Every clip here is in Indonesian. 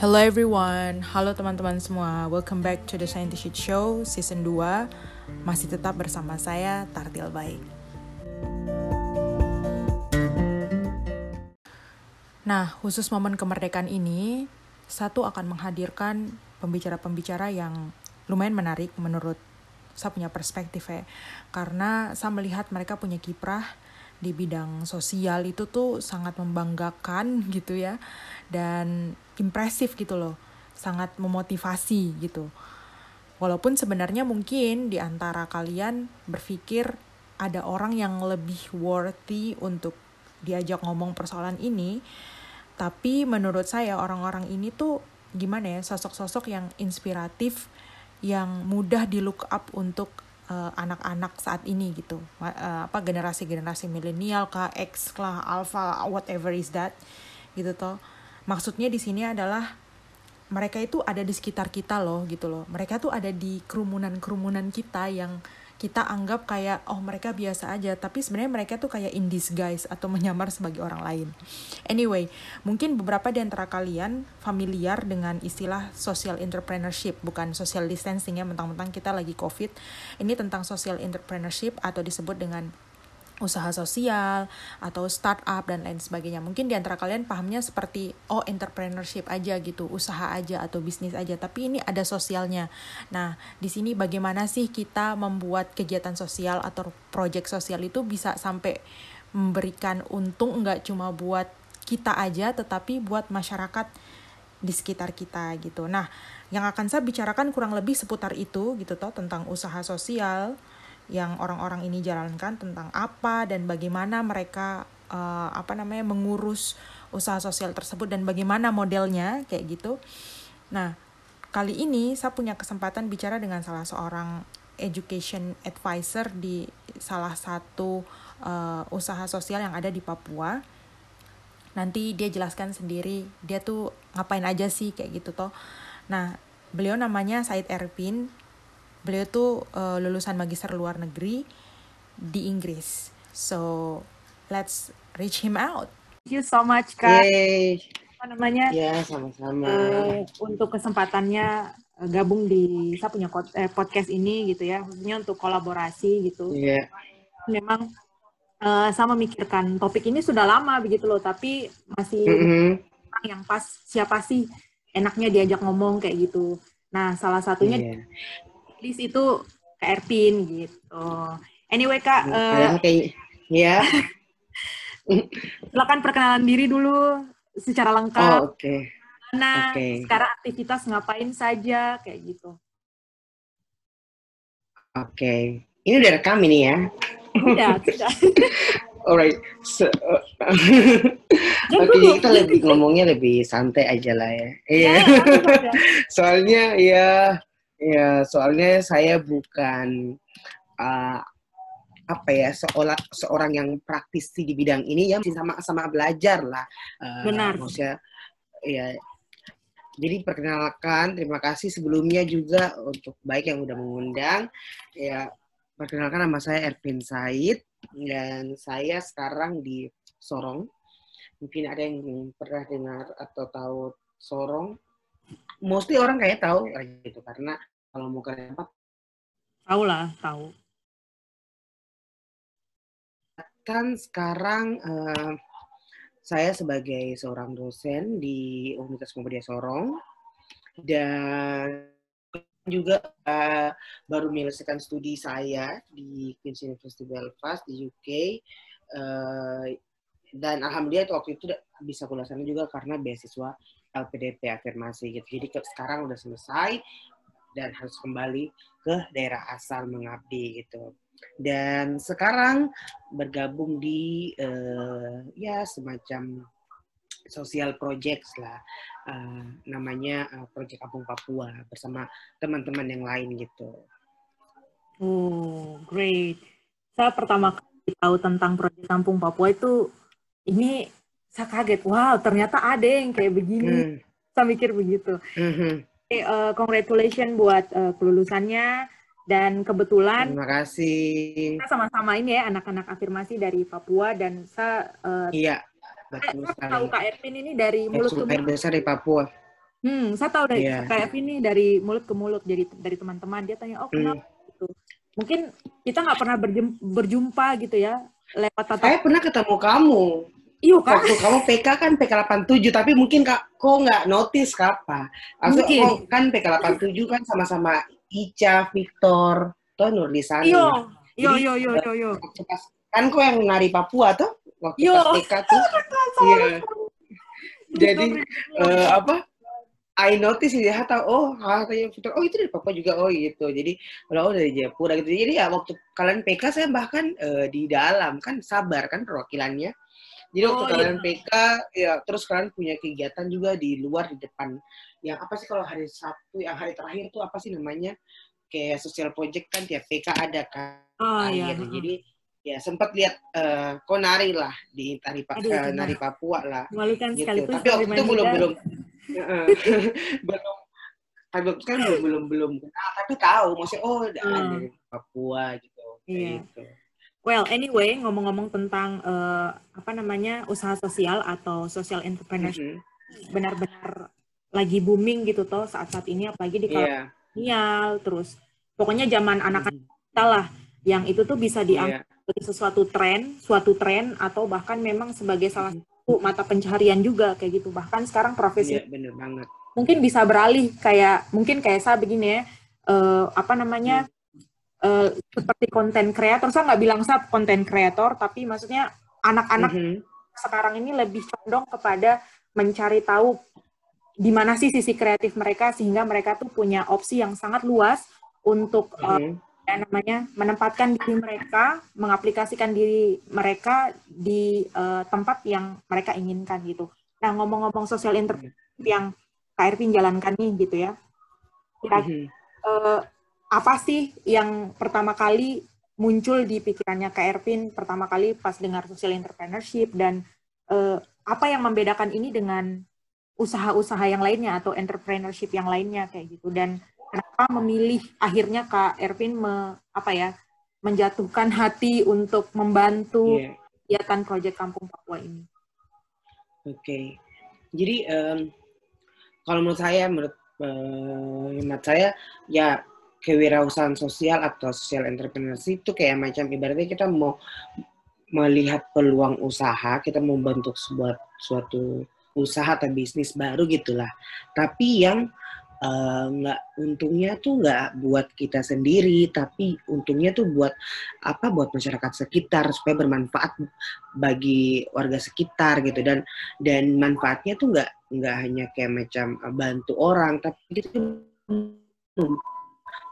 Hello everyone, halo teman-teman semua. Welcome back to the Scientific Show season 2. Masih tetap bersama saya Tartil Baik. Nah, khusus momen kemerdekaan ini, satu akan menghadirkan pembicara-pembicara yang lumayan menarik menurut saya punya perspektif ya. Karena saya melihat mereka punya kiprah di bidang sosial itu tuh sangat membanggakan gitu ya dan impresif gitu loh sangat memotivasi gitu. Walaupun sebenarnya mungkin di antara kalian berpikir ada orang yang lebih worthy untuk diajak ngomong persoalan ini tapi menurut saya orang-orang ini tuh gimana ya sosok-sosok yang inspiratif yang mudah di look up untuk uh, anak-anak saat ini gitu. Uh, apa generasi-generasi milenial kah X lah alpha whatever is that gitu toh maksudnya di sini adalah mereka itu ada di sekitar kita loh gitu loh. Mereka tuh ada di kerumunan-kerumunan kita yang kita anggap kayak oh mereka biasa aja. Tapi sebenarnya mereka tuh kayak in disguise atau menyamar sebagai orang lain. Anyway mungkin beberapa di antara kalian familiar dengan istilah social entrepreneurship. Bukan social distancing ya mentang-mentang kita lagi covid. Ini tentang social entrepreneurship atau disebut dengan usaha sosial atau startup dan lain sebagainya. Mungkin di antara kalian pahamnya seperti oh entrepreneurship aja gitu, usaha aja atau bisnis aja, tapi ini ada sosialnya. Nah, di sini bagaimana sih kita membuat kegiatan sosial atau proyek sosial itu bisa sampai memberikan untung nggak cuma buat kita aja tetapi buat masyarakat di sekitar kita gitu. Nah, yang akan saya bicarakan kurang lebih seputar itu gitu toh tentang usaha sosial, yang orang-orang ini jalankan tentang apa dan bagaimana mereka uh, apa namanya mengurus usaha sosial tersebut dan bagaimana modelnya kayak gitu. Nah, kali ini saya punya kesempatan bicara dengan salah seorang education advisor di salah satu uh, usaha sosial yang ada di Papua. Nanti dia jelaskan sendiri dia tuh ngapain aja sih kayak gitu toh. Nah, beliau namanya Said Erpin beliau tuh uh, lulusan magister luar negeri di Inggris. So let's reach him out. Thank you so much kak. Yay. Apa namanya? Ya sama-sama. Uh, untuk kesempatannya uh, gabung di saya punya eh, podcast ini gitu ya, khususnya untuk kolaborasi gitu. Iya. Yeah. Memang uh, saya memikirkan topik ini sudah lama begitu loh, tapi masih mm -hmm. yang pas siapa sih enaknya diajak ngomong kayak gitu. Nah, salah satunya yeah list itu ke Erpin gitu. Anyway kak, uh, okay. ya. silakan perkenalan diri dulu secara lengkap. Oh, Oke. Okay. Nah, okay. sekarang aktivitas ngapain saja kayak gitu. Oke, okay. ini udah rekam ini ya? Udah, sudah. Alright, so, uh, oke okay, kita lebih ngomongnya lebih santai aja lah ya. Iya. Yeah. Soalnya ya Ya, soalnya saya bukan uh, apa ya seolah seorang yang praktisi di bidang ini ya masih sama sama belajar lah. Uh, Benar. Maksudnya ya jadi perkenalkan terima kasih sebelumnya juga untuk baik yang udah mengundang ya perkenalkan nama saya Ervin Said dan saya sekarang di Sorong mungkin ada yang pernah dengar atau tahu Sorong mostly orang kayak tahu gitu karena kalau mau ke Rempak tahu lah tahu kan sekarang uh, saya sebagai seorang dosen di Universitas Muhammadiyah Sorong dan juga uh, baru menyelesaikan studi saya di Queen's University Belfast di UK uh, eh, dan alhamdulillah itu waktu itu bisa kulasannya juga karena beasiswa LPDP afirmasi gitu. Jadi sekarang udah selesai dan harus kembali ke daerah asal mengabdi gitu. Dan sekarang bergabung di uh, ya semacam sosial projects lah, uh, namanya uh, Project Kampung Papua bersama teman-teman yang lain gitu. Oh, great. Saya pertama kali tahu tentang Project Kampung Papua itu ini saya kaget, wow ternyata ada yang kayak begini. Hmm. Saya mikir begitu. Mm -hmm uh, congratulations buat uh, kelulusannya dan kebetulan terima kasih kita sama-sama ini ya anak-anak afirmasi dari Papua dan saya uh, iya betul saya tahu Kak Ervin ini dari mulut ke mulut besar di Papua Hmm, saya tahu dari yeah. kayak ini dari mulut ke mulut jadi dari teman-teman dia tanya, oh kenapa hmm. gitu. Mungkin kita nggak pernah berjumpa gitu ya lewat tatap. Saya pernah ketemu kamu. Iya kan? Waktu kamu PK kan PK 87, tapi mungkin kak, kok nggak notice apa? Maksudnya oh, kan PK 87 kan sama-sama Ica, Victor, toh Nurlisani. Iya, iya, iya, iya, iya, iya. Kan kok yang nari Papua tuh? Waktu yo. pas PK tuh. Iya. Jadi uh, apa? I notice ya tahu oh katanya Victor oh itu dari Papua juga oh gitu jadi oh dari Jayapura gitu jadi ya waktu kalian PK saya bahkan uh, di dalam kan sabar kan perwakilannya jadi waktu oh, iya. kalian iya. PK ya terus kalian punya kegiatan juga di luar di depan yang apa sih kalau hari Sabtu yang hari terakhir tuh apa sih namanya kayak social project kan tiap PK ada kan oh, iya. gitu. jadi ya sempat lihat uh, kok nari lah di tari Aduh, uh, nari Papua lah gitu. tapi waktu itu belum belum belum tapi kan belum belum belum nah, tapi tahu maksudnya oh hmm. dari Papua gitu iya. gitu Well, anyway, ngomong-ngomong tentang uh, apa namanya usaha sosial atau social entrepreneurship, mm-hmm. benar-benar lagi booming gitu toh saat-saat ini, apalagi di iya. kolonial, yeah. terus pokoknya zaman anak-anak mm-hmm. kita lah, yang itu tuh bisa diambil yeah. sebagai sesuatu tren, suatu tren, atau bahkan memang sebagai salah mm-hmm mata pencaharian juga kayak gitu bahkan sekarang profesi ya, bener banget. mungkin bisa beralih kayak mungkin kayak saya begini ya uh, apa namanya uh, seperti konten kreator saya nggak bilang saya konten kreator tapi maksudnya anak-anak mm -hmm. sekarang ini lebih condong kepada mencari tahu di mana sih sisi kreatif mereka sehingga mereka tuh punya opsi yang sangat luas untuk mm -hmm. uh, ya namanya menempatkan diri mereka, mengaplikasikan diri mereka di uh, tempat yang mereka inginkan gitu. Nah ngomong-ngomong sosial entrepreneurship yang Kak Ervin jalankan nih gitu ya, kira uh, apa sih yang pertama kali muncul di pikirannya Kak Ervin pertama kali pas dengar social entrepreneurship dan uh, apa yang membedakan ini dengan usaha-usaha yang lainnya atau entrepreneurship yang lainnya kayak gitu dan kenapa memilih akhirnya Kak Ervin me, apa ya menjatuhkan hati untuk membantu yeah. kegiatan proyek Kampung Papua ini? Oke, okay. jadi um, kalau menurut saya, menurut uh, saya, ya kewirausahaan sosial atau social entrepreneurship itu kayak macam ibaratnya kita mau melihat peluang usaha, kita mau bentuk sebuah suatu usaha atau bisnis baru gitulah. Tapi yang Eh, nggak uh, untungnya tuh nggak buat kita sendiri tapi untungnya tuh buat apa buat masyarakat sekitar supaya bermanfaat bagi warga sekitar gitu dan dan manfaatnya tuh nggak nggak hanya kayak macam eh, bantu orang tapi itu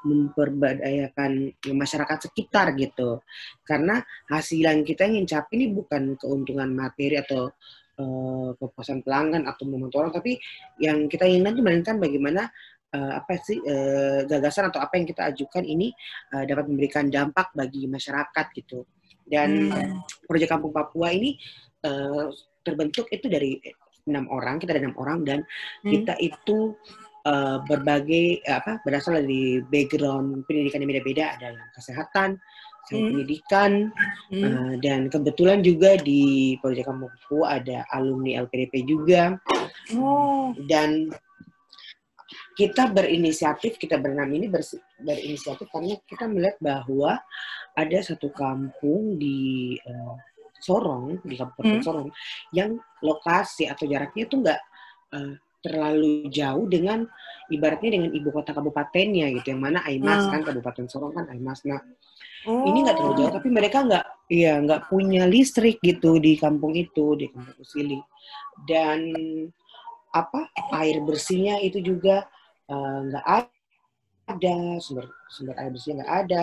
memperdayakan masyarakat sekitar gitu karena hasil yang kita ingin capai ini bukan keuntungan materi atau uh, kepuasan pelanggan atau membantu orang, tapi yang kita inginkan itu melainkan bagaimana uh, apa sih uh, gagasan atau apa yang kita ajukan ini uh, dapat memberikan dampak bagi masyarakat gitu. Dan hmm. proyek Kampung Papua ini uh, terbentuk itu dari enam orang, kita ada enam orang dan hmm. kita itu uh, berbagai apa berasal dari background pendidikan yang beda-beda, ada yang kesehatan, hmm. pendidikan hmm. Uh, dan kebetulan juga di proyek Kampungku ada alumni LPDP juga oh. dan kita berinisiatif kita berenam ini berinisiatif karena kita melihat bahwa ada satu kampung di uh, Sorong di Kabupaten hmm. Sorong yang lokasi atau jaraknya itu enggak uh, terlalu jauh dengan ibaratnya dengan ibu kota kabupatennya gitu yang mana Aimas hmm. kan Kabupaten Sorong kan Aimas nah Oh. Ini nggak terlalu jauh, tapi mereka nggak, iya nggak punya listrik gitu di kampung itu, di kampung Usili. Dan apa air bersihnya itu juga eh, nggak uh, ada, sumber sumber air bersihnya nggak ada.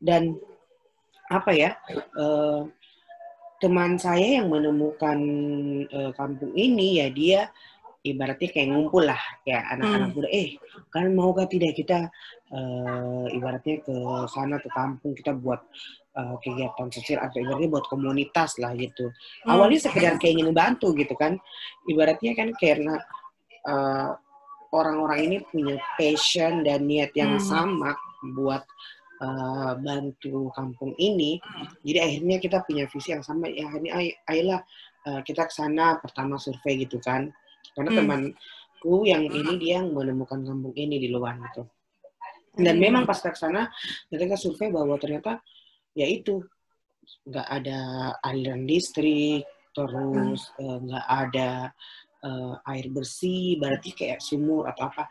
Dan apa ya, uh, teman saya yang menemukan uh, kampung ini ya dia ibaratnya kayak ngumpul lah kayak anak-anak hmm. muda eh kan mau gak tidak kita uh, ibaratnya ke sana ke kampung kita buat uh, kegiatan sosial atau ibaratnya buat komunitas lah gitu hmm. awalnya sekedar kayak ingin bantu gitu kan ibaratnya kan karena uh, orang-orang ini punya passion dan niat yang hmm. sama buat uh, bantu kampung ini jadi akhirnya kita punya visi yang sama ya akhirnya ayolah uh, kita ke sana pertama survei gitu kan karena hmm. teman temanku yang ini dia yang menemukan kampung ini di luar gitu. Dan memang pas ke sana mereka survei bahwa ternyata ya itu nggak ada aliran listrik, terus eh, nggak uh, ada uh, air bersih, berarti kayak sumur atau apa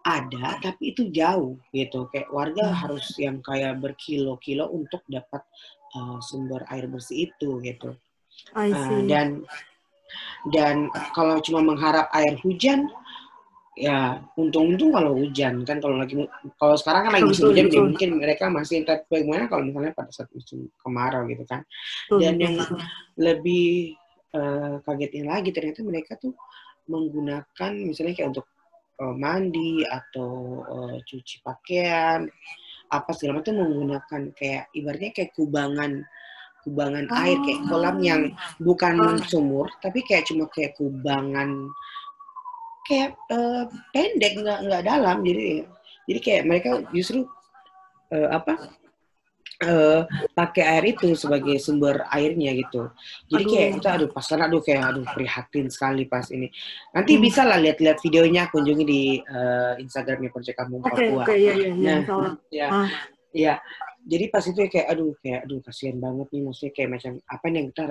ada tapi itu jauh gitu kayak warga hmm. harus yang kayak berkilo-kilo untuk dapat uh, sumber air bersih itu gitu uh, dan dan kalau cuma mengharap air hujan ya untung-untung kalau hujan. Kan kalau lagi kalau sekarang kan lagi musim hujan ya mungkin mereka masih tapi bagaimana kalau misalnya pada saat musim kemarau gitu kan. Dan yang lebih uh, kagetnya lagi ternyata mereka tuh menggunakan misalnya kayak untuk uh, mandi atau uh, cuci pakaian apa segala macam menggunakan kayak ibaratnya kayak kubangan kubangan oh. air kayak kolam yang bukan oh. sumur tapi kayak cuma kayak kubangan kayak uh, pendek nggak nggak dalam jadi jadi kayak mereka justru uh, apa uh, pakai air itu sebagai sumber airnya gitu. Jadi aduh. kayak kita aduh pas sana aduh kayak aduh prihatin sekali pas ini. Nanti hmm. bisa lah lihat-lihat videonya kunjungi di uh, Instagramnya Project Kampung okay, Papua. Okay, iya, iya, iya, nah, ya, ah. ya. Jadi pas itu kayak aduh kayak aduh kasihan banget nih maksudnya kayak macam apa yang kita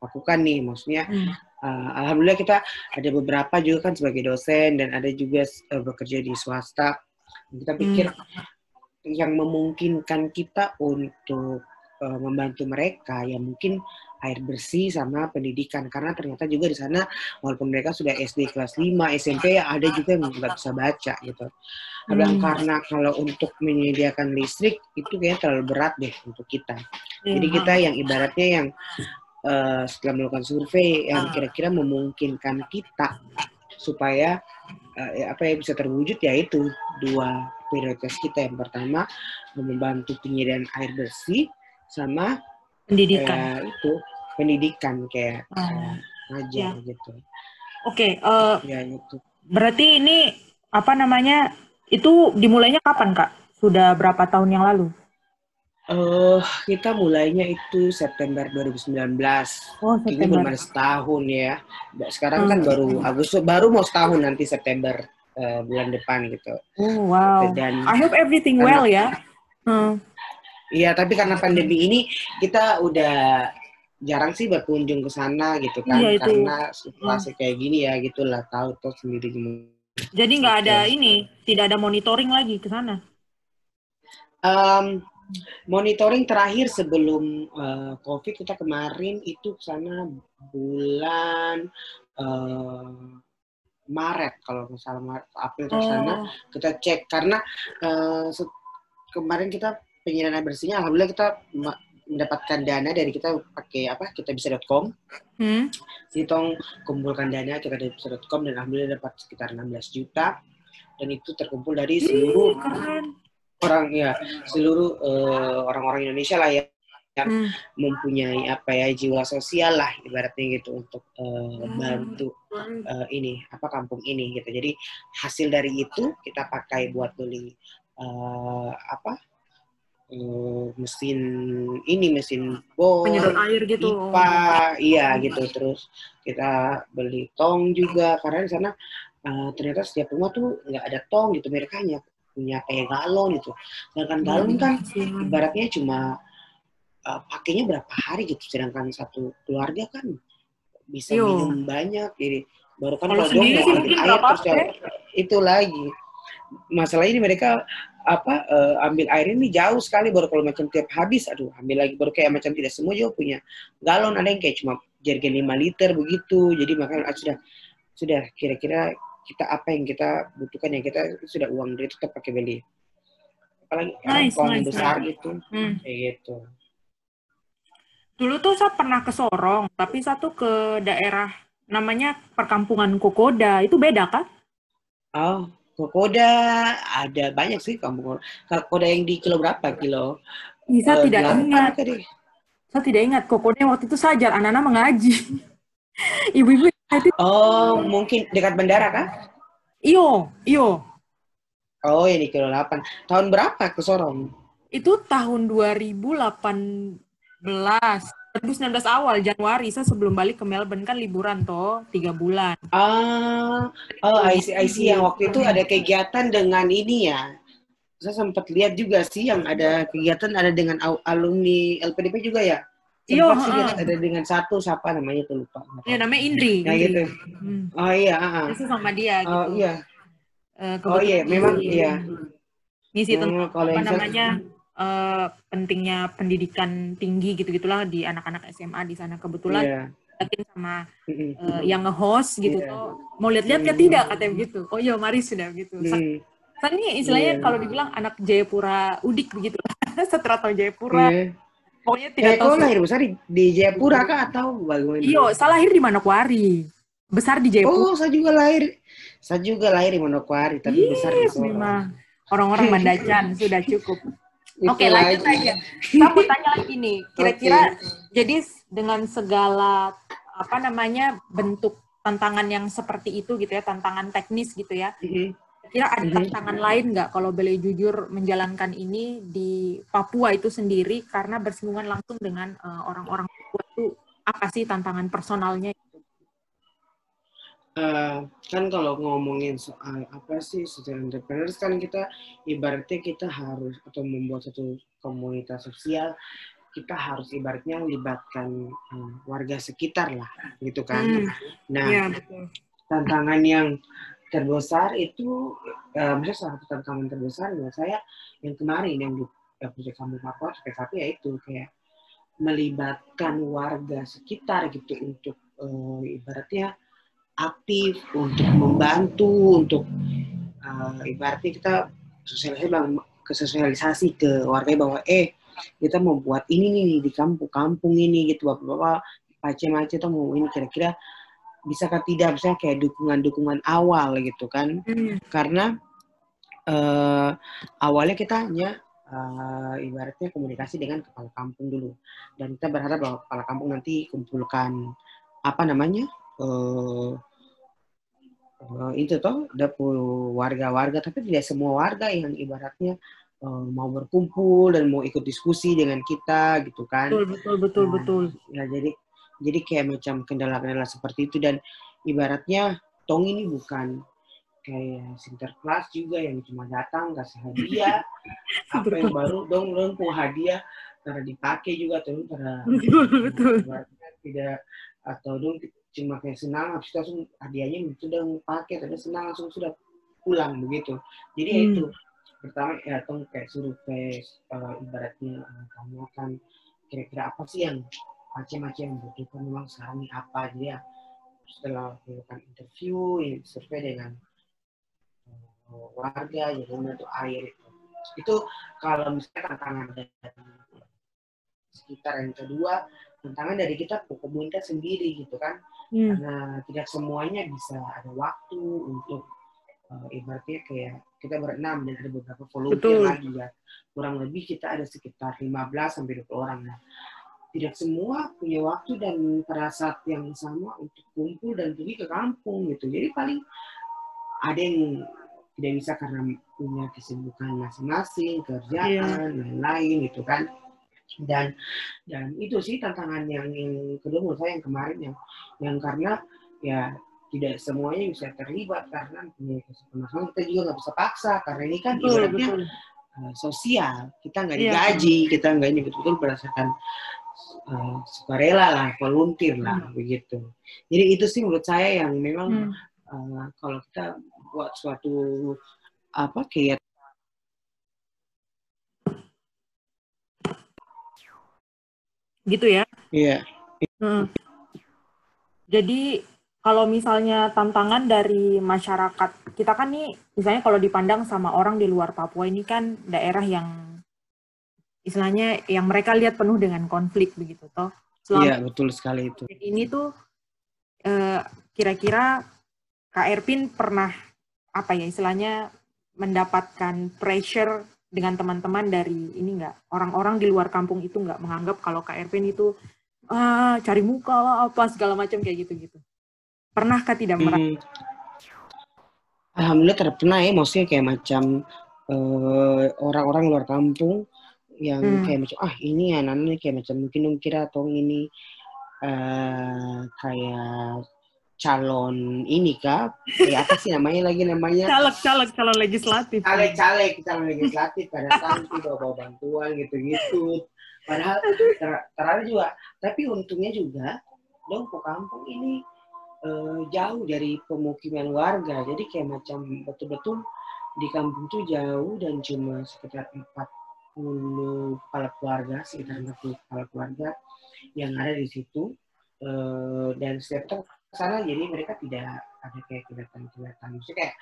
lakukan nih maksudnya hmm. uh, alhamdulillah kita ada beberapa juga kan sebagai dosen dan ada juga uh, bekerja di swasta kita pikir hmm yang memungkinkan kita untuk uh, membantu mereka ya mungkin air bersih sama pendidikan karena ternyata juga di sana walaupun mereka sudah SD kelas 5 SMP ya ada juga yang nggak bisa baca gitu. Dan hmm. karena kalau untuk menyediakan listrik itu kayaknya terlalu berat deh untuk kita. Hmm. Jadi kita yang ibaratnya yang uh, setelah melakukan survei yang kira-kira memungkinkan kita supaya uh, apa yang bisa terwujud yaitu dua prioritas kita yang pertama membantu penyediaan air bersih sama pendidikan eh, itu pendidikan kayak oh. uh, ngajar ya. gitu. Oke, okay, uh, eh, ya itu. Berarti ini apa namanya? Itu dimulainya kapan kak? Sudah berapa tahun yang lalu? Uh, kita mulainya itu September 2019. Oh, September. Ini belum ada setahun ya. Sekarang kan hmm. kan baru Agustus, baru mau setahun nanti September uh, bulan depan gitu. Oh wow. Dan I hope everything well ya. Hmm. Iya, tapi karena pandemi ini kita udah jarang sih berkunjung ke sana gitu kan, iya, karena situasi hmm. kayak gini ya gitulah tahu tuh sendiri Jadi nggak ada ini, tidak ada monitoring lagi ke sana. Um, monitoring terakhir sebelum uh, COVID kita kemarin itu ke sana bulan uh, Maret kalau misalnya Maret, April ke sana oh. kita cek karena uh, kemarin kita penyediaan air bersihnya alhamdulillah kita mendapatkan dana dari kita pakai apa kita bisa.com hmm. Sitong kumpulkan dana kita dari bisa.com dan alhamdulillah dapat sekitar 16 juta. Dan itu terkumpul dari seluruh Ih, orang ya seluruh uh, orang-orang Indonesia lah ya yang hmm. mempunyai apa ya jiwa sosial lah ibaratnya gitu untuk uh, bantu uh, ini apa kampung ini gitu. Jadi hasil dari itu kita pakai buat beli uh, apa uh, mesin ini mesin bor penyedot air gitu. pipa iya gitu. Terus kita beli tong juga karena di sana uh, ternyata setiap rumah tuh nggak ada tong gitu mereka hanya punya kayak galon gitu. Sedangkan galon kan ibaratnya cuma uh, pakainya berapa hari gitu. Sedangkan satu keluarga kan bisa Yo. minum banyak jadi baru kan kalau dong mau ambil air terus ya, itu lagi. Masalah ini mereka apa uh, ambil air ini jauh sekali baru kalau macam tiap habis aduh ambil lagi baru kayak macam tidak semua juga punya galon ada yang kayak cuma jerigen 5 liter begitu jadi makanya ah, sudah sudah kira-kira kita apa yang kita butuhkan yang kita sudah uang dari tetap pakai beli apalagi nice, nice, besar nice. gitu hmm. kayak gitu Dulu tuh saya pernah ke Sorong, tapi satu ke daerah namanya perkampungan Kokoda. Itu beda kan? Oh, Kokoda ada banyak sih kampung. Kokoda yang di kilo berapa kilo? Bisa uh, tidak ingat. Tadi. Saya tidak ingat. Kokoda waktu itu saja anak-anak mengaji. Ibu-ibu itu. Oh, mungkin dekat bandara kah? Iyo, iyo. Oh, ini kilo 8. Tahun berapa ke Sorong? Itu tahun 2008 belas 2019 awal Januari saya sebelum balik ke Melbourne kan liburan toh tiga bulan. Ah, oh I see, I see. Yang waktu itu ada kegiatan dengan ini ya. Saya sempat lihat juga sih yang ada kegiatan ada dengan alumni LPDP juga ya. Iya, sih lihat ada dengan satu siapa namanya tuh lupa. Iya namanya Indri. Nah Indri. gitu. Hmm. Oh iya, ah, ah. Itu sama dia gitu. Oh iya. Eh, Oh iya, kebetulan memang ngisi- iya. Ngisi Hmm, tentang kalau apa yang saya- eh, pentingnya pendidikan tinggi gitu gitulah di anak-anak SMA di sana kebetulan Iya. yakin sama eh, yang nge-host gitu Iya. toh mau lihat-lihat ya tidak katanya begitu oh iya mari sudah gitu Hmm. Saya ini istilahnya Iya. kalau dibilang anak Jayapura udik begitu setelah tahu Jayapura Iya. pokoknya tidak Eh, tahu lahir besar di, di Jayapura kah atau bagaimana? Iyo, saya lahir di Manokwari. Besar di Jayapura. Oh, saya juga lahir. Saya juga lahir di Manokwari, tapi besar di Yes, Sorong. memang. Orang-orang Mandacan sudah cukup. Oke, Itu lanjut aja. Saya mau tanya lagi nih. Kira-kira jadi s- dengan segala apa namanya bentuk tantangan yang seperti itu gitu ya, tantangan teknis gitu ya. Mm-mm. Kira ada Mhm. tantangan lain nggak kalau boleh jujur menjalankan ini di Papua itu sendiri karena bersinggungan langsung dengan eh, orang-orang Papua itu apa sih tantangan personalnya? Eh, kan kalau ngomongin soal apa sih social entrepreneurs kan kita ibaratnya kita harus atau membuat satu komunitas sosial kita harus ibaratnya melibatkan eh, warga sekitar lah gitu kan. Hmm. Nah, Iya, betul. tantangan yang terbesar itu eh maksudnya salah satu tantangan terbesar menurut saya yang kemarin yang di proyek kamu Papua PKP ya itu kayak melibatkan warga sekitar gitu untuk eh, ibaratnya aktif untuk membantu untuk eh, ibaratnya kita sosialisasi bang ke sosialisasi ke warga bahwa eh kita mau buat ini nih di kampung-kampung ini gitu bapak-bapak pace-mace tuh mau ini kira-kira bisakah tidak? Misalnya kayak dukungan-dukungan awal gitu kan. Hmm. karena eh, awalnya kita hanya eh, ibaratnya komunikasi dengan kepala kampung dulu. Dan kita berharap bahwa kepala kampung nanti kumpulkan apa namanya eh, eh, itu toh dapur warga-warga tapi tidak semua warga yang ibaratnya eh, mau berkumpul dan mau ikut diskusi dengan kita gitu kan Betul, betul, betul, Nah, betul. ya jadi jadi kayak macam kendala-kendala seperti itu dan ibaratnya tong ini bukan kayak sinterklas juga yang cuma datang kasih hadiah apa yang baru dong dong hadiah karena dipakai juga atau karena Betul, betul. ibaratnya tidak atau dong cuma kayak senang habis itu langsung hadiahnya sudah pakai tapi senang langsung sudah pulang begitu. Jadi ya Hmm. itu pertama ya tong kayak survei eh, ibaratnya eh, kamu akan kira-kira apa sih yang macam-macam yang butuhkan memang sekarang ini apa. Jadi ya setelah melakukan interview ya, survei dengan eh, warga jadi untuk air itu. Itu kalau misalnya tantangan dari sekitar yang kedua tantangan dari kita komunitas sendiri gitu kan. Hmm. karena tidak semuanya bisa ada waktu untuk uh, ibaratnya kayak kita berenam dan ada beberapa volunteer Betul. lagi ya. Kurang lebih kita ada sekitar 15 sampai 20 orang. Nah tidak semua punya waktu dan pada saat yang sama untuk kumpul dan pergi ke kampung gitu. Jadi paling ada yang tidak bisa karena punya kesibukan masing-masing kerjaan lain-lain gitu kan dan dan itu sih tantangan yang, yang kedua menurut saya yang kemarin yang yang karena ya tidak semuanya bisa terlibat karena punya kesibukan kita juga nggak bisa paksa karena ini kan Betul, ibaratnya betul. uh, sosial kita nggak Iya. digaji kita nggak ini betul-betul berdasarkan uh, sukarela lah volunteer lah begitu jadi itu sih menurut saya yang memang Hmm. uh, kalau kita buat suatu apa kayak Gitu ya. iya Hmm. Jadi kalau misalnya tantangan dari masyarakat kita kan nih, misalnya kalau dipandang sama orang di luar Papua ini kan daerah yang istilahnya yang mereka lihat penuh dengan konflik begitu toh. Selama iya betul sekali itu ini tuh eh, kira-kira Kak Erpin pernah apa ya istilahnya mendapatkan pressure dengan teman-teman dari ini enggak orang-orang di luar kampung itu enggak menganggap kalau Erpin itu ah cari muka lah apa segala macam kayak gitu-gitu. Pernahkah tidak merasa? Hmm. Alhamdulillah tidak pernah ya, maksudnya kayak macam eh, orang-orang luar kampung yang hmm. kayak macam ah ini anak-anak kayak macam mungkin dong kira atau ini uh, kayak calon ini kah? Eh, apa sih namanya lagi namanya? Caleg, caleg, calon legislatif. Caleg, caleg, calon legislatif. Pada saat itu bawa bantuan gitu-gitu. Padahal ter terada juga. Tapi untungnya juga, dong ke kampung ini uh, jauh dari pemukiman warga. Jadi kayak macam betul-betul di kampung tuh jauh dan cuma sekitar 40 kepala keluarga, sekitar 40 kepala keluarga yang ada di situ. Uh, dan setiap sana jadi mereka tidak ada kayak kelihatan-kelihatan maksudnya kayak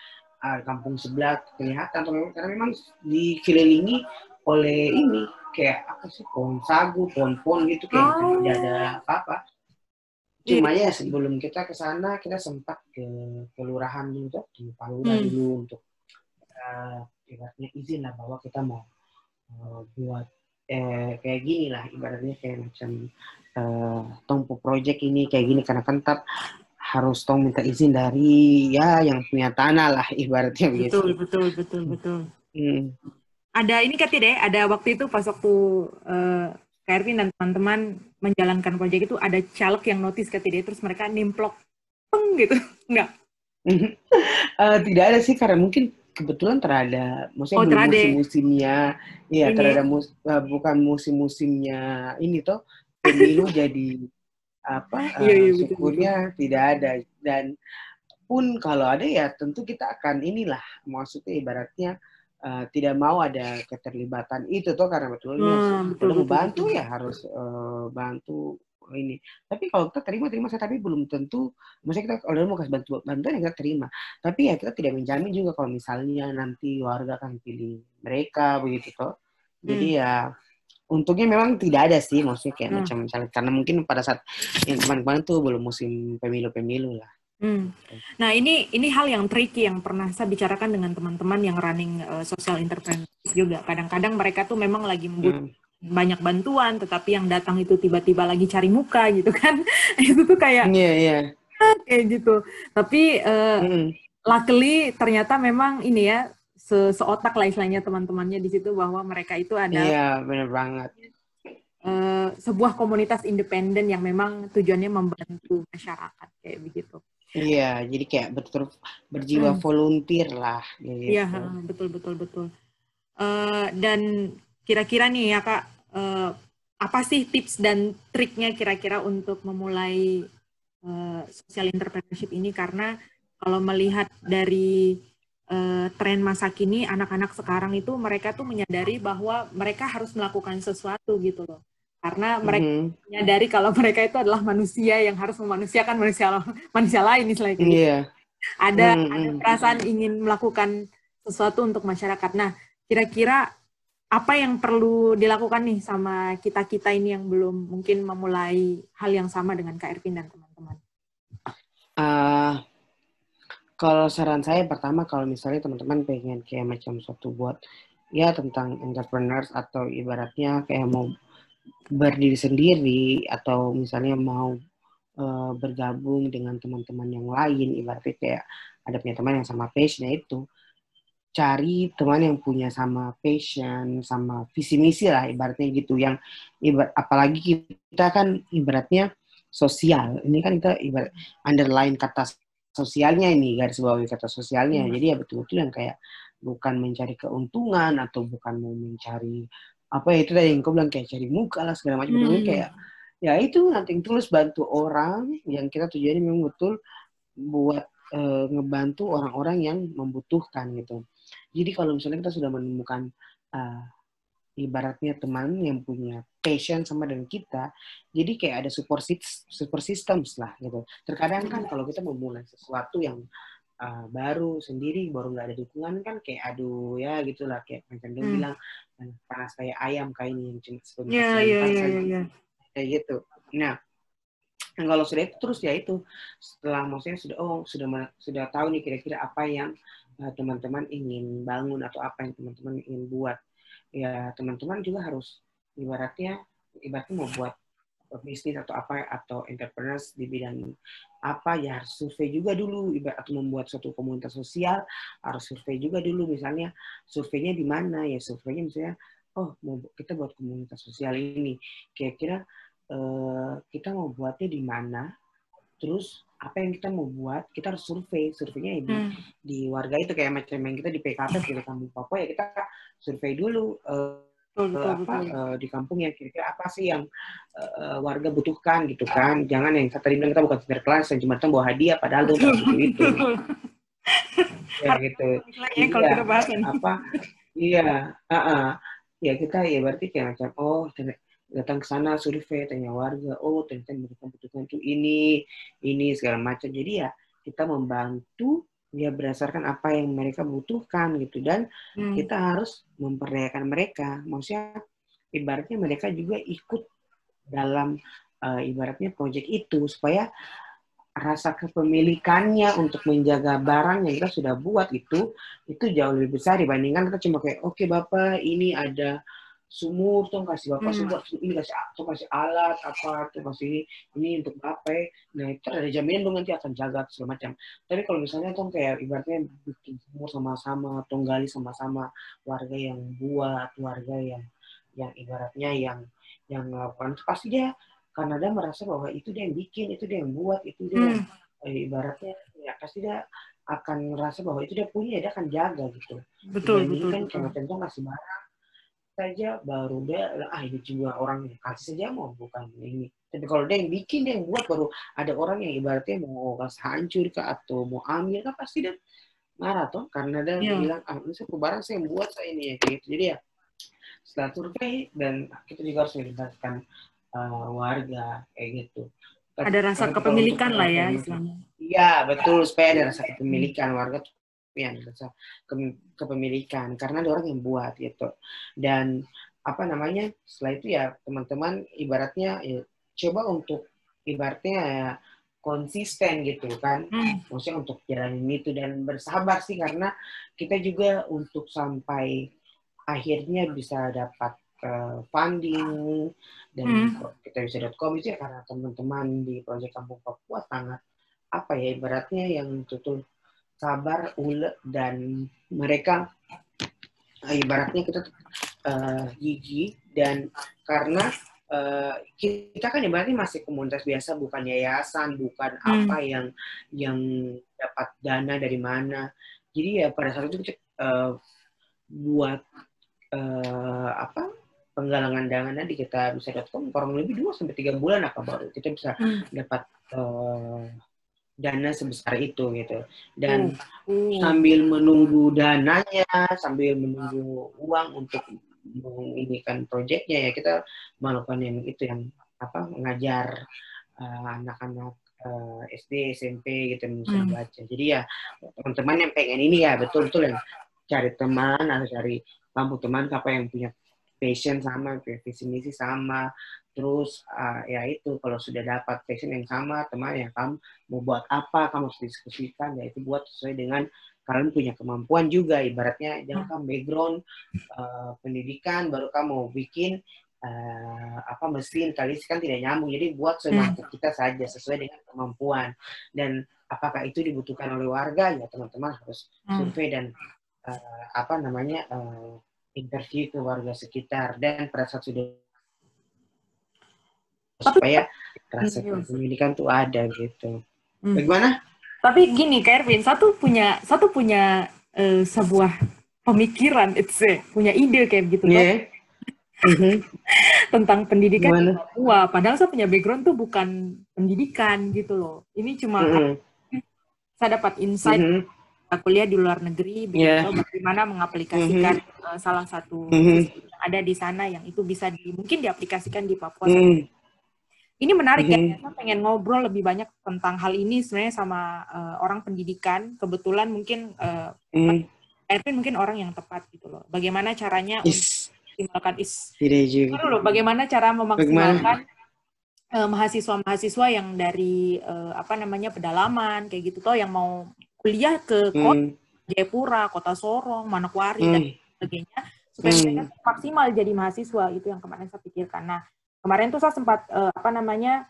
uh, kampung sebelah kelihatan karena memang dikelilingi oleh ini kayak apa sih pohon sagu pohon-pohon gitu kayak oh. tidak ada apa-apa cuma ya sebelum kita ke sana kita sempat ke kelurahan untuk di Palura hmm. dulu untuk uh, ibaratnya izin lah bahwa kita mau uh, buat eh, kayak gini lah ibaratnya kayak macam uh, Tompo Project ini kayak gini karena kan tetap harus tong minta izin dari ya yang punya tanah lah ibaratnya. Betul betul betul betul. Hmm. Ada ini kan deh, ada waktu itu pas waktu uh, Kak dan teman-teman menjalankan proyek itu ada caleg yang notice ke deh, terus mereka nimplok peng gitu, enggak? uh, tidak ada sih karena mungkin kebetulan terada, maksudnya oh, musim-musimnya, iya terada mus, uh, bukan musim-musimnya ini toh. Pemilu jadi apa iya, iya, uh, syukurnya betul, betul. tidak ada. Dan pun kalau ada ya tentu kita akan inilah maksudnya ibaratnya uh, tidak mau ada keterlibatan itu tuh karena betulnya hmm, betul, betul, bantu betul. ya harus uh, bantu ini. Tapi kalau kita terima terima saya tapi belum tentu maksudnya kita kalau mau kasih bantu bantuan ya kita terima. Tapi ya kita tidak menjamin juga kalau misalnya nanti warga akan pilih mereka begitu toh. Jadi hmm. ya untungnya memang tidak ada sih maksudnya kayak hmm. macam misalnya karena mungkin pada saat yang kemarin-kemarin tuh belum musim pemilu-pemilu lah. Hmm. Nah ini ini hal yang tricky yang pernah saya bicarakan dengan teman-teman yang running uh, social entrepreneurship juga. Kadang-kadang mereka tuh memang lagi membutuhkan hmm. Banyak bantuan, tetapi yang datang itu tiba-tiba lagi cari muka gitu kan? itu tuh kayak yeah, yeah. kayak gitu. Tapi uh, hmm. luckily ternyata memang ini ya se seotak lah istilahnya teman-temannya di situ bahwa mereka itu ada Iya, benar banget. Uh, sebuah komunitas independen yang memang tujuannya membantu masyarakat kayak begitu. Iya, jadi kayak betul berjiwa hmm. volunteer lah. Gitu. Iya, betul betul betul. Uh, dan kira-kira nih ya kak, uh, apa sih tips dan triknya kira-kira untuk memulai uh, social entrepreneurship ini? Karena kalau melihat dari uh, tren masa kini anak-anak sekarang itu mereka tuh menyadari bahwa mereka harus melakukan sesuatu gitu loh karena mereka mm-hmm. menyadari kalau mereka itu adalah manusia yang harus memanusiakan manusia manusia lain istilahnya gitu. Yeah. Ada mm-hmm. ada perasaan ingin melakukan sesuatu untuk masyarakat. Nah, kira-kira apa yang perlu dilakukan nih sama kita-kita ini yang belum mungkin memulai hal yang sama dengan Kak Ervin dan teman-teman? Uh, kalau saran saya pertama kalau misalnya teman-teman pengen kayak macam suatu buat ya tentang entrepreneurs atau ibaratnya kayak mau berdiri sendiri atau misalnya mau uh, bergabung dengan teman-teman yang lain ibaratnya kayak ada punya teman yang sama passion itu cari teman yang punya sama passion sama visi misi lah ibaratnya gitu. Yang ibarat apalagi kita kan ibaratnya sosial. Ini kan kita ibarat underline kata sosialnya ini garis bawah kata sosialnya. Hmm. jadi ya betul-betul yang kayak bukan mencari keuntungan atau bukan mau mencari apa ya itu tadi yang kau bilang kayak cari muka lah segala macam. Hmm. kayak ya itu nanti tulus bantu orang yang kita tujuannya memang betul buat e, ngebantu orang-orang yang membutuhkan gitu jadi kalau misalnya kita sudah menemukan uh, ibaratnya teman yang punya passion sama dengan kita, jadi kayak ada support support systems lah gitu. Terkadang kan kalau kita memulai sesuatu yang uh, baru sendiri, baru nggak ada dukungan kan kayak aduh ya gitulah kayak macam dia hmm. bilang panas kayak ayam kayak ini yang cuma sebentar yeah, yeah, yeah, yeah, kayak gitu. Nah, kalau sudah itu terus ya itu setelah maksudnya sudah oh sudah sudah tahu nih kira-kira apa yang eh, teman-teman uh, ingin bangun atau apa yang teman-teman ingin buat. Ya teman-teman juga harus ibaratnya ibaratnya mau buat bisnis atau apa atau entrepreneurs di bidang apa ya harus survei juga dulu ibarat atau membuat suatu komunitas sosial harus survei juga dulu misalnya surveinya di mana ya surveinya misalnya oh mau kita buat komunitas sosial ini kira-kira uh, kita mau buatnya di mana terus apa yang kita mau buat kita harus survei. Surveinya di, hmm. di warga itu kayak macam yang kita di PKP di kampung Papua ya kita survei dulu uh, betul, betul, apa betul. Uh, di kampung yang kira-kira apa sih yang uh, warga butuhkan gitu kan. Jangan yang tadi bilang kita bukan kelas yang cuma kita bawa hadiah padahal itu itu. itu ya gitu. Ya, kalau kita bahas apa iya uh -uh. ya kita ya berarti kayak macam oh datang ke sana survei tanya warga oh ternyata mereka butuhkan tuh ini ini segala macam. Jadi ya kita membantu ya berdasarkan apa yang mereka butuhkan gitu. Dan hmm. kita harus memperdayakan mereka. Maksudnya ibaratnya mereka juga ikut dalam uh, ibaratnya proyek itu supaya rasa kepemilikannya untuk menjaga barang yang kita sudah buat itu itu jauh lebih besar dibandingkan kita cuma kayak oke okay, bapak ini ada sumur tuh kasih bapak hmm. sumur ini kasih tuh kasih alat apa tuh kasih ini ini untuk apa nah itu ada jaminan dong nanti akan jaga segala macam tapi kalau misalnya tuh kayak ibaratnya bikin sumur sama-sama atau gali sama-sama warga yang buat warga yang yang ibaratnya yang yang melakukan pasti dia karena dia merasa bahwa itu dia yang bikin itu dia yang buat itu dia hmm. eh, ibaratnya ya pasti dia akan merasa bahwa itu dia punya dia akan jaga gitu betul betul, kan betul. contoh kasih barang saja baru dia ah ini juga orang yang kasih saja mau bukan ini. Tapi kalau dia yang bikin dia yang buat baru ada orang yang ibaratnya mau kasih hancur kah atau mau ambil kan pasti dia marah toh karena dia yeah. bilang ah ini satu barang saya yang buat saya ini ya gitu. Jadi ya setelah survei dan kita juga harus melibatkan uh, warga kayak gitu. Ada rasa kepemilikan lah ya istilahnya. Iya betul supaya ada rasa kepemilikan warga tuh ya rasa kepemilikan karena ada orang yang buat gitu dan apa namanya setelah itu ya teman-teman ibaratnya ya, coba untuk ibaratnya ya, konsisten gitu kan hmm. maksudnya untuk jalanin itu dan bersabar sih karena kita juga untuk sampai akhirnya bisa dapat uh, funding dan hmm. kita bisa .com itu ya karena teman-teman di proyek Kampung Papua sangat apa ya ibaratnya yang tutul sabar, ulet, dan mereka uh, ibaratnya kita uh, gigi dan karena uh, kita kan ibaratnya masih komunitas biasa, bukan yayasan, bukan hmm. apa yang yang dapat dana dari mana. Jadi ya pada saat itu kita uh, buat uh, apa penggalangan dana di kita bisa.com kurang lebih 2 sampai tiga bulan apa baru kita bisa hmm. dapat uh, dana sebesar itu gitu dan hmm. sambil menunggu dananya sambil menunggu uang untuk menginginkan proyeknya ya kita melakukan yang itu yang apa mengajar uh, anak-anak uh, SD SMP gitu bisa hmm. baca jadi ya teman-teman yang pengen ini ya betul-betul yang cari teman atau cari kamu teman apa yang punya passion sama visi misi sama terus uh, ya itu kalau sudah dapat passion yang sama teman yang kamu mau buat apa kamu harus diskusikan ya itu buat sesuai dengan kalian punya kemampuan juga. Ibaratnya jangan kamu background uh, pendidikan baru kamu bikin uh, apa mesin kali kan tidak nyambung. Jadi buat semampu hmm. kita saja sesuai dengan kemampuan. Dan apakah itu dibutuhkan oleh warga? Ya teman-teman harus hmm. survei dan uh, apa namanya uh, interview ke warga sekitar. Dan pada saat sudah supaya rasa pendidikan tuh ada gitu. Hmm. Bagaimana? Tapi gini, Kervin, satu punya satu punya uh, sebuah pemikiran, it's a, punya ide kayak gitu yeah. mm-hmm. tentang pendidikan Gimana? di Papua. Padahal saya punya background tuh bukan pendidikan gitu loh. Ini cuma mm-hmm. saya dapat insight mm-hmm. kuliah di luar negeri, yeah. bagaimana mengaplikasikan mm-hmm. uh, salah satu mm-hmm. yang ada di sana yang itu bisa di, mungkin diaplikasikan di Papua. Mm-hmm ini menarik mm -hmm. ya, saya pengen ngobrol lebih banyak tentang hal ini sebenarnya sama uh, orang pendidikan. Kebetulan mungkin uh, mm. Erwin mungkin orang yang tepat gitu loh. Bagaimana caranya is. untuk memaksimalkan is. Dulu, bagaimana cara memaksimalkan uh, mahasiswa-mahasiswa yang dari uh, apa namanya pedalaman kayak gitu toh yang mau kuliah ke mm. kota Jayapura, kota Sorong, Manokwari mm. dan sebagainya supaya mm. mereka maksimal jadi mahasiswa itu yang kemarin saya pikirkan. Nah, kemarin tuh saya sempat uh, apa namanya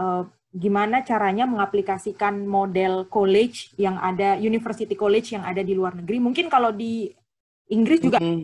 uh, gimana caranya mengaplikasikan model college yang ada university college yang ada di luar negeri mungkin kalau di Inggris juga mm -hmm.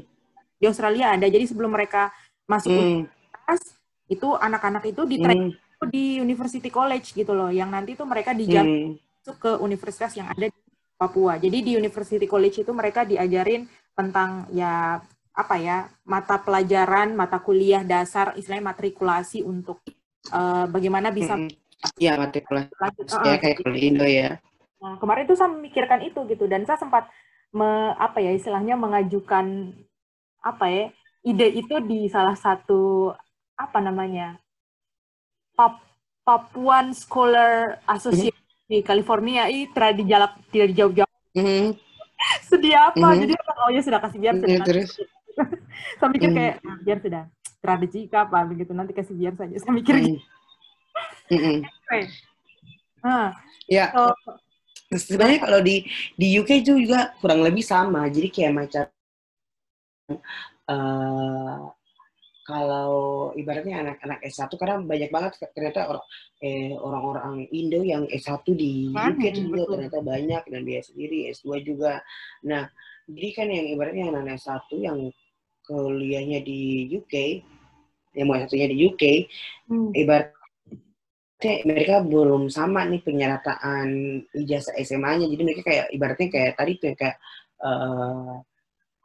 di Australia ada. Jadi sebelum mereka masuk Hmm. universitas itu anak-anak itu di Hmm. di University College gitu loh, yang nanti tuh mereka dijamin Hmm. masuk ke universitas yang ada di Papua. Jadi di University College itu mereka diajarin tentang ya apa ya mata pelajaran, mata kuliah dasar, istilahnya matrikulasi untuk eh, bagaimana bisa Hmm. Ya matrikulasi lanjut. ya Eh, kayak di Indo ya. Nah, kemarin tuh saya memikirkan itu gitu dan saya sempat me, apa ya istilahnya mengajukan apa ya ide itu di salah satu apa namanya Pap, Papuan Scholar Association di California itu tidak dijalak tidak dijauh-jauh Hmm. sedih apa Mhm. jadi orang oh ya sudah kasih biar Ya, sudah nanti. terus. Saya mikir kayak "Ah, biar sudah strategi apa begitu nanti kasih biar saja saya mikir gitu Hmm. Hmm. nah, Ya, so, sebenarnya kalau di di UK itu juga kurang lebih sama. Jadi kayak macam eh kalau ibaratnya anak-anak S1 karena banyak banget ternyata orang eh, orang-orang Indo yang S1 di UK itu juga betul. ternyata banyak dan dia sendiri S2 juga. Nah, jadi kan yang ibaratnya anak S1 yang kuliahnya di UK, yang mau satunya di UK, hmm, ibaratnya mereka belum sama nih penyerataan ijazah SMA-nya. Jadi mereka kayak ibaratnya kayak tadi tuh kayak eh,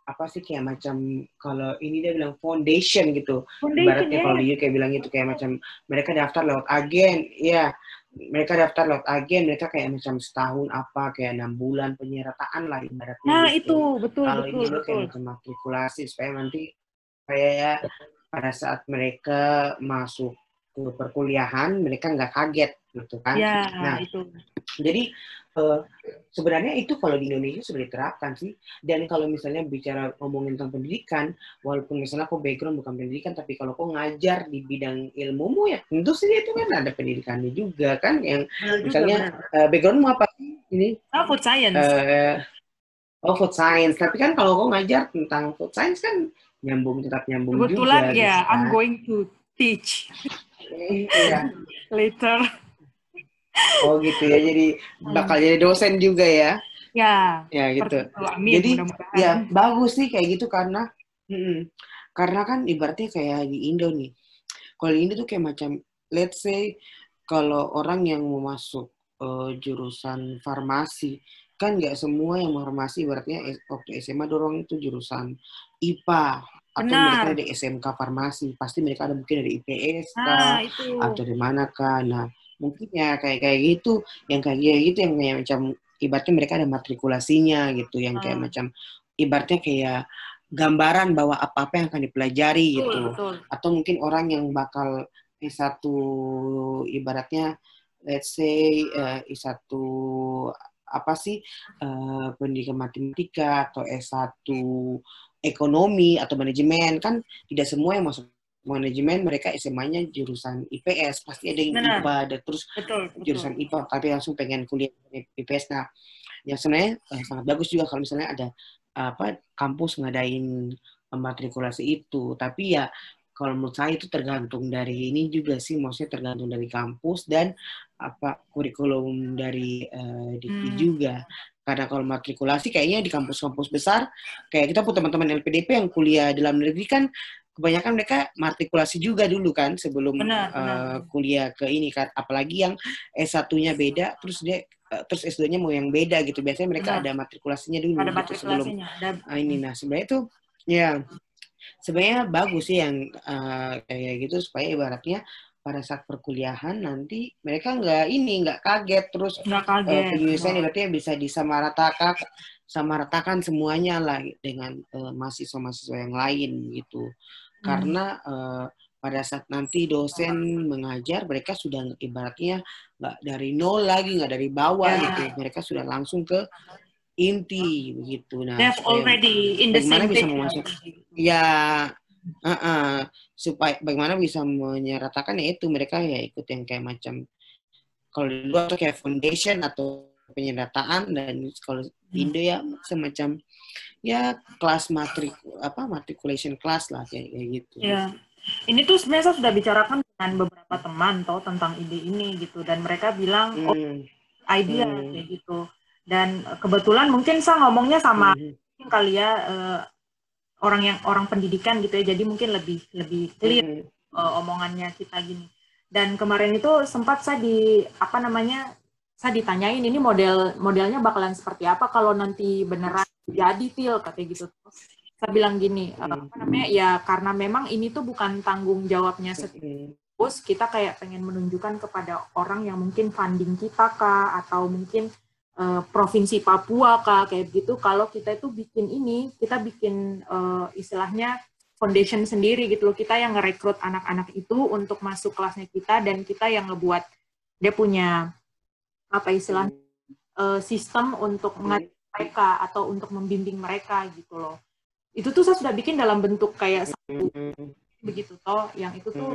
apa sih kayak macam kalau ini dia bilang foundation gitu. foundation Ibaratnya ya. kalau di UK bilang itu kayak macam mereka daftar lewat agen, ya mereka daftar lewat agen, mereka kayak macam setahun apa kayak enam bulan penyerataan lah ibaratnya. nah gitu. itu betul Kalau betul ini betul kayak macam matrikulasi supaya nanti kayak ya pada saat mereka masuk ke perkuliahan mereka nggak kaget gitu kan. ya Nah, itu jadi eh, sebenarnya itu kalau di Indonesia sudah diterapkan sih. Dan kalau misalnya bicara ngomongin tentang pendidikan, walaupun misalnya kok background bukan pendidikan, tapi kalau kok ngajar di bidang ilmumu ya tentu sih itu kan ada pendidikannya juga kan. Yang juga, misalnya eh, backgroundmu apa sih ini? Ah, food science. eh oh food science. Tapi kan kalau kok ngajar tentang food science kan nyambung tetap nyambung Kebetulan juga. ya, gitu I'm kan. going to teach Iya. later. Oh gitu ya. Jadi bakal jadi dosen juga ya. Ya, Ya gitu. Amin, Jadi, mudah-mudahan. Ya bagus sih kayak gitu karena mm-mm. karena kan ibaratnya kayak di Indo nih. Kalau di Indo tuh kayak macam let's say kalau orang yang mau masuk eh, jurusan farmasi kan nggak semua yang mau farmasi ibaratnya S- waktu SMA dorong itu jurusan IPA atau Benar. mereka dari SMK farmasi pasti mereka ada mungkin dari IPS kah, itu. atau dari mana kan nah mungkin ya kayak kayak gitu yang kayak kayak gitu yang kayak macam ibaratnya mereka ada matrikulasinya gitu yang kayak Hmm. macam ibaratnya kayak gambaran bahwa apa-apa yang akan dipelajari Betul, gitu betul. atau mungkin orang yang bakal S1 ibaratnya let's say eh, S1 apa sih eh, pendidikan matematika atau S1 ekonomi atau manajemen kan tidak semua yang masuk manajemen mereka SMA-nya jurusan IPS pasti ada yang Benar. IPA ada terus Betul, betul. jurusan IPA tapi langsung pengen kuliah di IPS nah yang sebenarnya eh, sangat bagus juga kalau misalnya ada apa kampus ngadain matrikulasi itu tapi ya kalau menurut saya itu tergantung dari ini juga sih maksudnya tergantung dari kampus dan apa kurikulum dari eh, Dikti Hmm. juga karena kalau matrikulasi kayaknya di kampus-kampus besar kayak kita pun teman-teman LPDP yang kuliah dalam negeri kan kebanyakan mereka matrikulasi juga dulu kan sebelum Benar, eh, benar. kuliah ke ini kan apalagi yang S1-nya beda terus dia eh, terus S2-nya mau yang beda gitu biasanya mereka Benar. ada matrikulasinya dulu Ada gitu sebelum matrikulasinya. Ada, ah, ini nah sebenarnya itu ya sebenarnya bagus sih yang eh, kayak gitu supaya ibaratnya pada saat perkuliahan nanti mereka nggak ini nggak kaget terus nggak eh, kaget. penyelesaian ibaratnya bisa disamaratakan samaratakan semuanya lah dengan eh, mahasiswa-mahasiswa yang lain gitu Hmm. karena eh, pada saat nanti dosen mengajar mereka sudah ibaratnya nggak dari nol lagi nggak dari bawah Ya. gitu mereka sudah langsung ke inti begitu nah They've already in the bagaimana same bisa page. memasuk ya uh-uh, supaya bagaimana bisa menyeratakan ya itu mereka ya ikut yang kayak macam kalau di luar tuh kayak foundation atau penyerataan dan kalau di Indo ya semacam ya kelas matrik apa matriculation class lah kayak, kayak gitu. Ya. Ini tuh sebenarnya saya sudah bicarakan dengan beberapa teman toh tentang ide ini gitu dan mereka bilang oh Hmm, idea Hmm. kayak gitu. Dan eh, kebetulan mungkin saya ngomongnya sama hmm, kali ya eh, orang yang orang pendidikan gitu ya jadi mungkin lebih lebih clear -hmm. uh, omongannya kita gini dan kemarin itu sempat saya di apa namanya saya ditanyain ini model modelnya bakalan seperti apa kalau nanti beneran jadi til katanya gitu saya bilang gini mm -hmm. apa namanya ya karena memang ini tuh bukan tanggung jawabnya setiap terus kita kayak pengen menunjukkan kepada orang yang mungkin funding kita kah atau mungkin uh, provinsi Papua kah kayak gitu. Kalau kita itu bikin ini kita bikin uh, istilahnya foundation sendiri gitu loh. Kita yang ngerekrut anak-anak itu untuk masuk kelasnya kita dan kita yang ngebuat dia punya apa istilah uh, sistem untuk mereka atau untuk membimbing mereka gitu loh. Itu tuh saya sudah bikin dalam bentuk kayak satu begitu toh. Yang itu tuh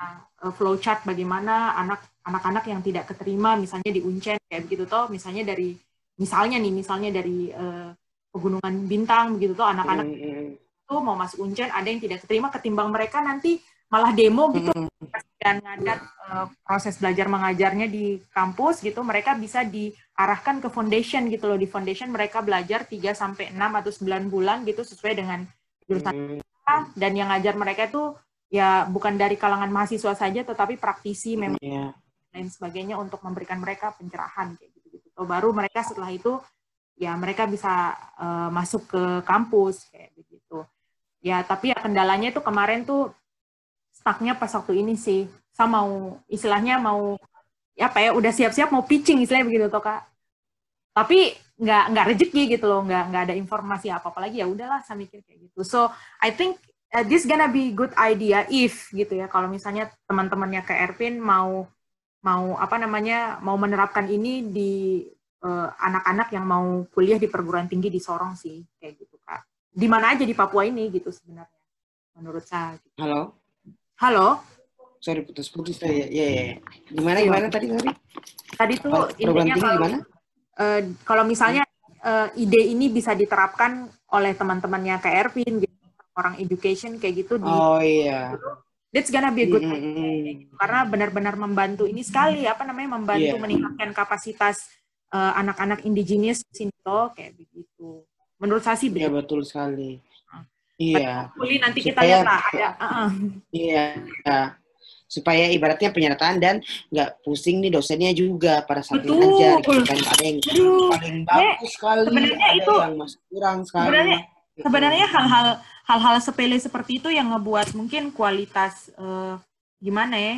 uh, flowchart bagaimana anak anak-anak yang tidak keterima misalnya di Uncen kayak begitu toh misalnya dari misalnya nih misalnya dari uh, pegunungan bintang begitu toh anak-anak mm -hmm. itu mau masuk Uncen ada yang tidak keterima ketimbang mereka nanti malah demo gitu mm -hmm. dan ngadat uh, proses belajar mengajarnya di kampus gitu mereka bisa diarahkan ke foundation gitu loh di foundation mereka belajar 3 sampai 6 atau 9 bulan gitu sesuai dengan jurusan mm -hmm. dan yang ngajar mereka itu ya bukan dari kalangan mahasiswa saja tetapi praktisi memang yeah. lain sebagainya untuk memberikan mereka pencerahan kayak gitu gitu so, baru mereka setelah itu ya mereka bisa uh, masuk ke kampus kayak begitu. Ya tapi ya kendalanya itu kemarin tuh stucknya pas waktu ini sih. Saya mau istilahnya mau ya apa ya udah siap-siap mau pitching istilahnya begitu toh kak. Tapi nggak nggak rezeki gitu loh nggak nggak ada informasi apa apa lagi ya udahlah saya mikir kayak gitu. So I think uh, this gonna be good idea if gitu ya. Kalau misalnya teman-temannya ke Erpin mau mau apa namanya mau menerapkan ini di uh, anak-anak uh, yang mau kuliah di perguruan tinggi di Sorong sih kayak gitu kak. Di mana aja di Papua ini gitu sebenarnya menurut saya gitu. halo? Halo? Sorry putus-putus. Ya ya ya gimana gimana tadi tadi tadi tuh intinya kalau uh, kalau misalnya uh, ide ini bisa diterapkan oleh teman-temannya ke Erpin gitu orang education kayak gitu di Oh iya. That's gonna be a good mm -hmm. karena benar-benar membantu ini sekali apa namanya membantu yeah. meningkatkan kapasitas eh, anak-anak indigenous sini toh kayak begitu. Menurut saya sih Iya betul sekali. Iya. Kuli nanti kita lihat lah ada. Uh -uh. Iya. Ya. Supaya ibaratnya penyertaan dan nggak pusing nih dosennya juga pada saat Betul. ngajar gitu kan ada yang paling bagus sekali, sebenarnya ada itu, yang masih kurang sekali. Sebenarnya sebenarnya hal-hal hal-hal sepele seperti itu yang ngebuat mungkin kualitas uh, gimana ya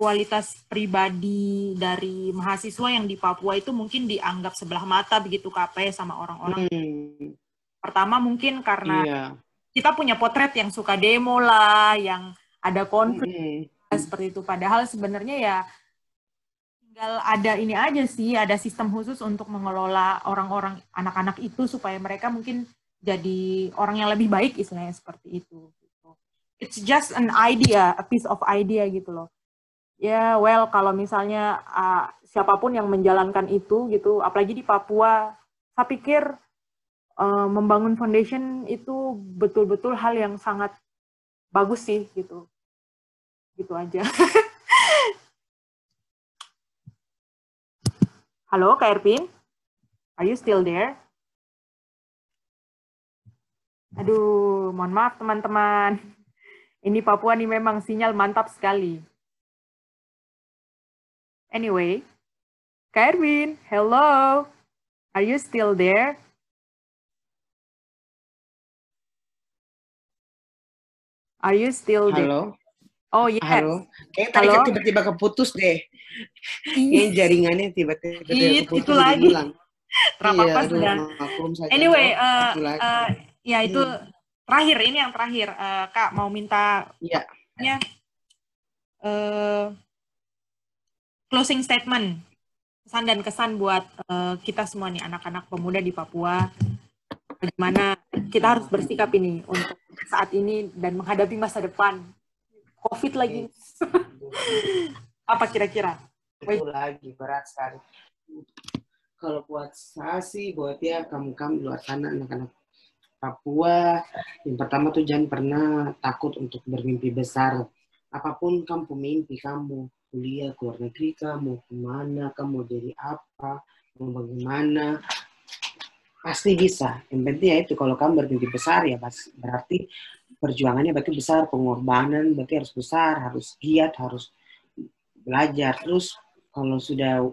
kualitas pribadi dari mahasiswa yang di Papua itu mungkin dianggap sebelah mata begitu KP sama orang-orang. Hmm. Pertama mungkin karena yeah. kita punya potret yang suka demo lah, yang ada konflik hmm. seperti itu. Padahal sebenarnya ya tinggal ada ini aja sih, ada sistem khusus untuk mengelola orang-orang anak-anak itu supaya mereka mungkin jadi orang yang lebih baik istilahnya seperti itu. Gitu. It's just an idea, a piece of idea gitu loh. Ya, yeah, well kalau misalnya uh, siapa pun yang menjalankan itu gitu, apalagi di Papua, saya pikir uh, membangun foundation itu betul-betul hal yang sangat bagus sih gitu. Gitu aja. Halo, Kak Erpin? Are you still there? Aduh, mohon maaf teman-teman. Ini Papua nih memang sinyal mantap sekali. Anyway, Kak Erwin, hello. Are you still there? Are you still there? Halo. Oh yes. Halo. Kayak tadi tiba-tiba keputus deh. Ini jaringannya tiba-tiba keputus. Itu lagi. Terapa iya, Anyway, uh, uh, Ya itu hmm. terakhir ini yang terakhir uh, Kak mau minta ya. uh, closing statement pesan dan kesan buat uh, kita semua nih anak-anak pemuda di Papua bagaimana kita harus bersikap ini untuk saat ini dan menghadapi masa depan COVID lagi apa kira-kira? Itu lagi berat sekali. Kalau buat saya sih buat ya kamu-kamu luar sana anak-anak Papua, yang pertama tuh jangan pernah takut untuk bermimpi besar. Apa pun kamu mimpi kamu, kuliah, ke luar negeri kamu, ke mana, kamu jadi apa, mau bagaimana. pasti bisa. Yang penting ya itu kalau kamu bermimpi besar ya berarti perjuangannya berarti besar, pengorbanan berarti harus besar, harus giat, harus belajar. Terus kalau sudah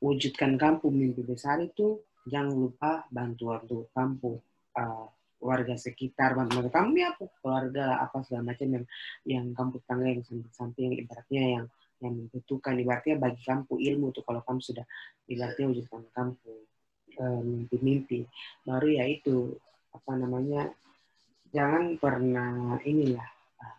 wujudkan kampung mimpi besar itu jangan lupa bantu bantu kampung uh, warga sekitar bantu kamu ya keluarga apa segala macam yang yang kampung tangga yang samping-samping ibaratnya yang yang membutuhkan ibaratnya bagi kampung ilmu tuh kalau kamu sudah ibaratnya wujudkan kampung uh, mimpi-mimpi. Baru ya itu apa namanya jangan pernah inilah uh,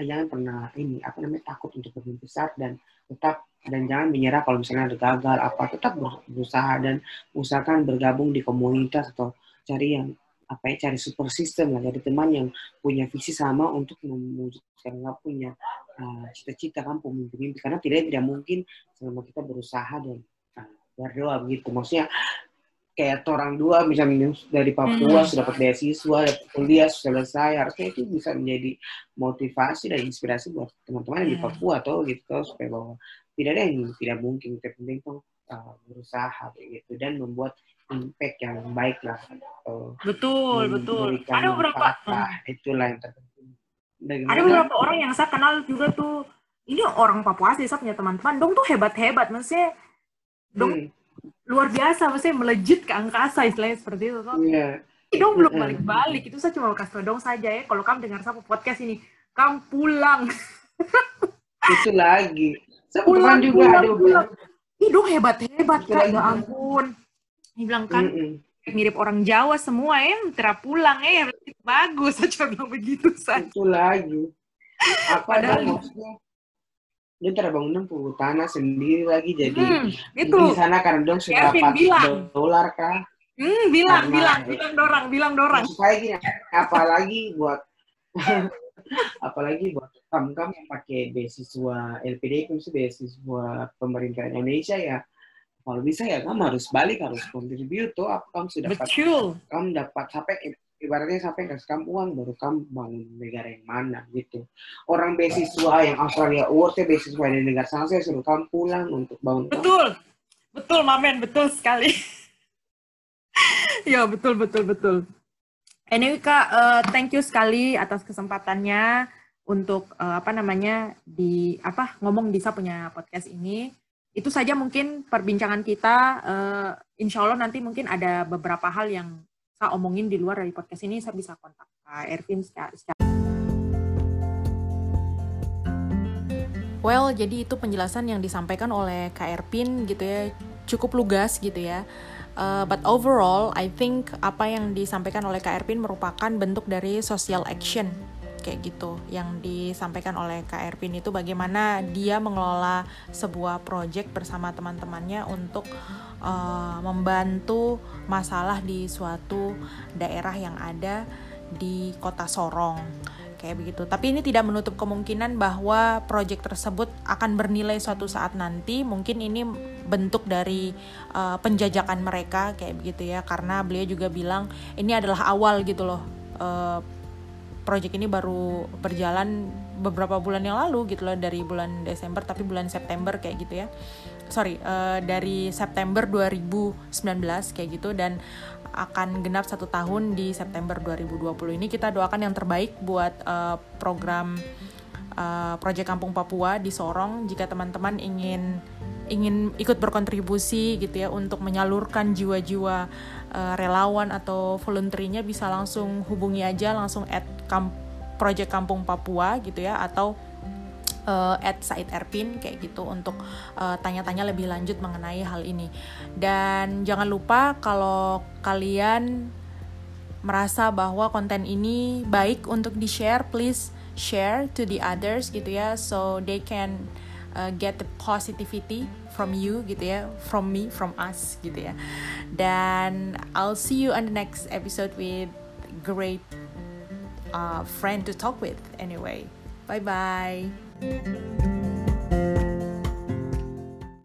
jangan pernah ini apa namanya takut untuk bermimpi besar dan tetap dan jangan menyerah kalau misalnya ada gagal apa tetap berusaha dan usahakan bergabung di komunitas atau cari yang apa ya cari super system lah jadi teman yang punya visi sama untuk mewujudkan punya uh, cita-cita kan mimpi-mimpi karena tidak tidak mungkin selama kita berusaha dan uh, berdoa begitu maksudnya kayak orang dua misalnya dari Papua hmm. sudah dapat beasiswa dapat kuliah selesai harusnya itu bisa menjadi motivasi dan inspirasi buat teman-teman yang di hmm. Papua atau gitu supaya bahwa tidak ada yang tidak mungkin terpenting tuh uh, berusaha gitu dan membuat impact yang baik lah betul betul ada beberapa lah, itulah yang terpenting Bagaimana? ada beberapa orang yang saya kenal juga tuh ini orang Papua asli saya punya teman-teman dong tuh hebat-hebat maksudnya dong hmm. luar biasa maksudnya melejit ke angkasa istilahnya seperti itu tuh yeah. dong belum balik-balik itu saya cuma kasih dong saja ya kalau kamu dengar satu podcast ini kamu pulang itu lagi pulang juga pulang, ada pulang. Ih hebat hebat kak ya ampun. Ini bilang kan mm -mm. mirip orang Jawa semua ya, tera pulang ya bagus saya bilang begitu saja. Itu lagi. Apa Padahal maksudnya? Dia terbangun puluh tanah sendiri lagi jadi hmm, itu. di sana karena dong sudah dapat dolar kah? Hmm, bilang, karena, bilang, bilang dorang, bilang dorang. Supaya gini, apalagi buat apalagi buat kamu-kamu yang pakai beasiswa LPD itu beasiswa pemerintah Indonesia ya kalau bisa ya kamu harus balik harus kontribut tuh. Apa kamu sudah dapat? Betul. kamu dapat sampai ibaratnya sampai kasih kamu uang baru kamu bangun negara yang mana gitu. Orang beasiswa yang Australia Award beasiswa di negara sana saya suruh kamu pulang untuk bangun betul kamu. betul. Mamen. Betul sekali. Ya betul betul betul. Anyway kak, uh, thank you sekali atas kesempatannya untuk uh, apa namanya di apa ngomong bisa punya podcast ini. Itu saja mungkin perbincangan kita. Uh, insya Allah nanti mungkin ada beberapa hal yang saya omongin di luar dari podcast ini. Saya bisa kontak Kak Ervin secara, secara Well, jadi itu penjelasan yang disampaikan oleh Kak Ervin gitu ya, cukup lugas gitu ya. Uh, but overall, I think apa yang disampaikan oleh Kak Erpin merupakan bentuk dari social action kayak gitu yang disampaikan oleh Kak Erpin itu bagaimana dia mengelola sebuah project bersama teman-temannya untuk uh, membantu masalah di suatu daerah yang ada di kota Sorong kayak begitu. Tapi ini tidak menutup kemungkinan bahwa proyek tersebut akan bernilai suatu saat nanti. Mungkin ini bentuk dari uh, penjajakan mereka kayak begitu ya. Karena beliau juga bilang ini adalah awal gitu loh. Uh, proyek ini baru berjalan beberapa bulan yang lalu gitu loh dari bulan Desember tapi bulan September kayak gitu ya. Sorry uh, dari September 2019 kayak gitu dan akan genap satu tahun di September 2020 ini kita doakan yang terbaik buat uh, program uh, Proyek Kampung Papua di Sorong. Jika teman-teman ingin ingin ikut berkontribusi gitu ya untuk menyalurkan jiwa-jiwa uh, relawan atau volunteernya bisa langsung hubungi aja langsung at kamp Project Kampung Papua gitu ya atau uh, at Said Erpin kayak gitu untuk uh, tanya-tanya lebih lanjut mengenai hal ini. Dan jangan lupa kalau kalian merasa bahwa konten ini baik untuk di-share, please share to the others gitu ya so they can uh, get the positivity from you gitu ya, from me, from us gitu ya. Dan I'll see you on the next episode with great uh, friend to talk with anyway. Bye bye.